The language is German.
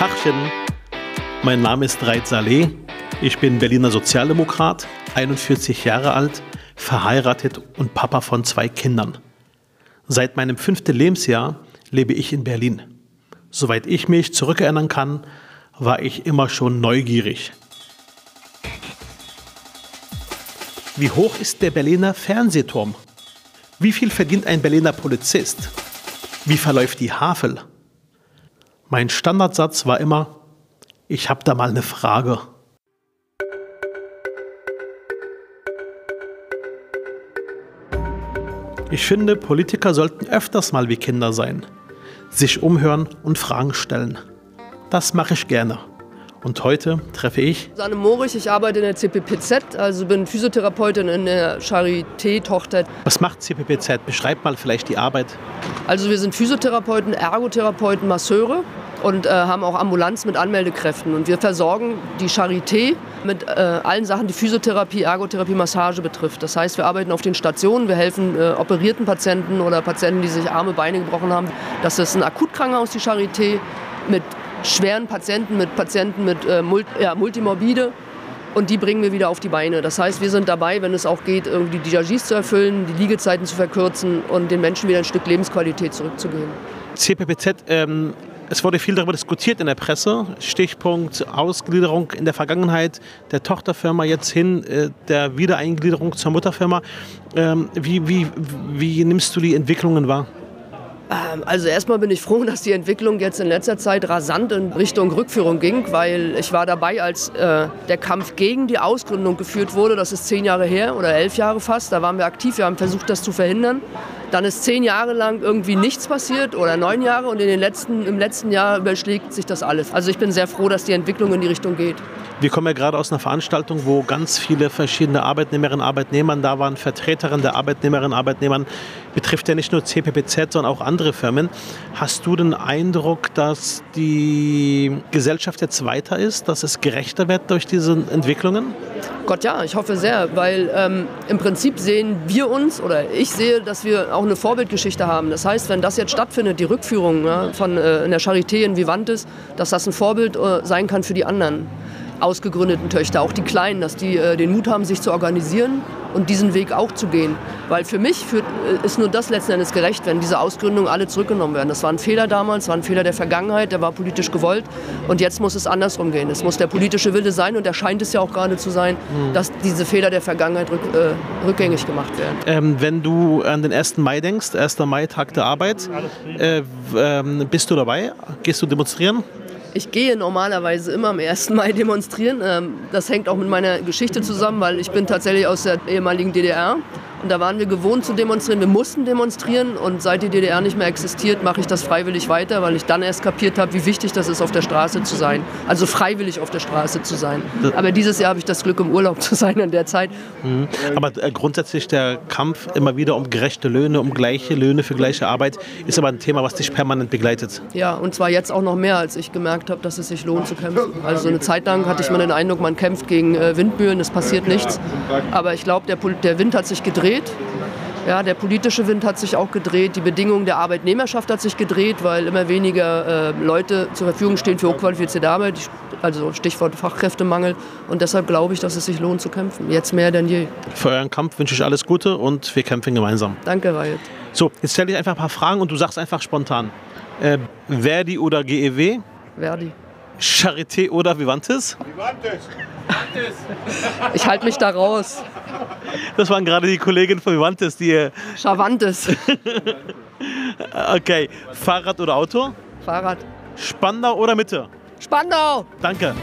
Tachchen, mein Name ist Reit Saleh. Ich bin Berliner Sozialdemokrat, 41 Jahre alt, verheiratet und Papa von zwei Kindern. Seit meinem fünften Lebensjahr lebe ich in Berlin. Soweit ich mich zurückerinnern kann, war ich immer schon neugierig. Wie hoch ist der Berliner Fernsehturm? Wie viel verdient ein Berliner Polizist? Wie verläuft die Havel? Mein Standardsatz war immer, ich habe da mal eine Frage. Ich finde, Politiker sollten öfters mal wie Kinder sein, sich umhören und Fragen stellen. Das mache ich gerne. Und heute treffe ich Sanne Morich, ich arbeite in der CPPZ, also bin Physiotherapeutin in der Charité-Tochter. Was macht CPPZ? Beschreibt mal vielleicht die Arbeit. Also wir sind Physiotherapeuten, Ergotherapeuten, Masseure und äh, haben auch Ambulanz mit Anmeldekräften. Und wir versorgen die Charité mit äh, allen Sachen, die Physiotherapie, Ergotherapie, Massage betrifft. Das heißt, wir arbeiten auf den Stationen, wir helfen äh, operierten Patienten oder Patienten, die sich Arme, Beine gebrochen haben. Das ist ein Akutkrankenhaus, die Charité, mit schweren Patienten, mit Patienten mit äh, Mult ja, Multimorbide. Und die bringen wir wieder auf die Beine. Das heißt, wir sind dabei, wenn es auch geht, irgendwie die Diagies zu erfüllen, die Liegezeiten zu verkürzen und den Menschen wieder ein Stück Lebensqualität zurückzugeben. CPPZ, ähm, es wurde viel darüber diskutiert in der Presse. Stichpunkt Ausgliederung in der Vergangenheit der Tochterfirma, jetzt hin äh, der Wiedereingliederung zur Mutterfirma. Ähm, wie, wie, wie nimmst du die Entwicklungen wahr? Ähm, Also erstmal bin ich froh, dass die Entwicklung jetzt in letzter Zeit rasant in Richtung Rückführung ging, weil ich war dabei, als äh, der Kampf gegen die Ausgründung geführt wurde. Das ist zehn Jahre her oder elf Jahre fast. Da waren wir aktiv, wir haben versucht, das zu verhindern. Dann ist zehn Jahre lang irgendwie nichts passiert oder neun Jahre und in den letzten, im letzten Jahr überschlägt sich das alles. Also ich bin sehr froh, dass die Entwicklung in die Richtung geht. Wir kommen ja gerade aus einer Veranstaltung, wo ganz viele verschiedene Arbeitnehmerinnen und Arbeitnehmer da waren, Vertreterinnen der Arbeitnehmerinnen und Arbeitnehmer. Betrifft ja nicht nur CPPZ, sondern auch andere Firmen. Hast du den Eindruck, dass die Gesellschaft jetzt weiter ist, dass es gerechter wird durch diese Entwicklungen? Gott ja, ich hoffe sehr, weil ähm, im Prinzip sehen wir uns oder ich sehe, dass wir auch eine Vorbildgeschichte haben. Das heißt, wenn das jetzt stattfindet, die Rückführung ja, von äh, in der Charité in Vivantes, dass das ein Vorbild äh, sein kann für die anderen ausgegründeten Töchter, auch die Kleinen, dass die äh, den Mut haben, sich zu organisieren und diesen Weg auch zu gehen. Weil für mich führt, äh, ist nur das letzten Endes gerecht, wenn diese Ausgründungen alle zurückgenommen werden. Das war ein Fehler damals, war ein Fehler der Vergangenheit, der war politisch gewollt und jetzt muss es andersrum gehen. Es muss der politische Wille sein und er scheint es ja auch gerade zu sein, dass diese Fehler der Vergangenheit rück, äh, rückgängig gemacht werden. Ähm, wenn du an den 1. Mai denkst, 1. Mai, Tag der Arbeit, äh, ähm, bist du dabei? Gehst du demonstrieren? Ich gehe normalerweise immer am 1. Mai demonstrieren. Ähm, Das hängt auch mit meiner Geschichte zusammen, weil ich bin tatsächlich aus der ehemaligen DDR. Und da waren wir gewohnt zu demonstrieren. Wir mussten demonstrieren und seit die DDR nicht mehr existiert, mache ich das freiwillig weiter, weil ich dann erst kapiert habe, wie wichtig das ist, auf der Straße zu sein. Also freiwillig auf der Straße zu sein. Aber dieses Jahr habe ich das Glück, im Urlaub zu sein in der Zeit. Aber äh, grundsätzlich der Kampf immer wieder um gerechte Löhne, um gleiche Löhne für gleiche Arbeit, ist aber ein Thema, was dich permanent begleitet. Ja, und zwar jetzt auch noch mehr, als ich gemerkt habe, dass es sich lohnt zu kämpfen. Also eine Zeit lang hatte ich mal den Eindruck, man kämpft gegen äh, Windmühlen, es passiert nichts. Aber ich glaube, der, der Wind hat sich gedreht. Ja, der politische Wind hat sich auch gedreht, die Bedingungen der Arbeitnehmerschaft hat sich gedreht, weil immer weniger äh, Leute zur Verfügung stehen für hochqualifizierte Arbeit, also Stichwort Fachkräftemangel. Und deshalb glaube ich, dass es sich lohnt zu kämpfen, jetzt mehr denn je. Für euren Kampf wünsche ich alles Gute und wir kämpfen gemeinsam. Danke, Riot. So, jetzt stelle ich einfach ein paar Fragen und du sagst einfach spontan. Äh, Verdi oder GEW? Verdi. Charité oder Vivantes? Ich halte mich da raus. Das waren gerade die Kolleginnen von Vivantes, die... äh, Chavantes. Okay, Fahrrad oder Auto? Fahrrad. Spandau oder Mitte? Spandau! Danke.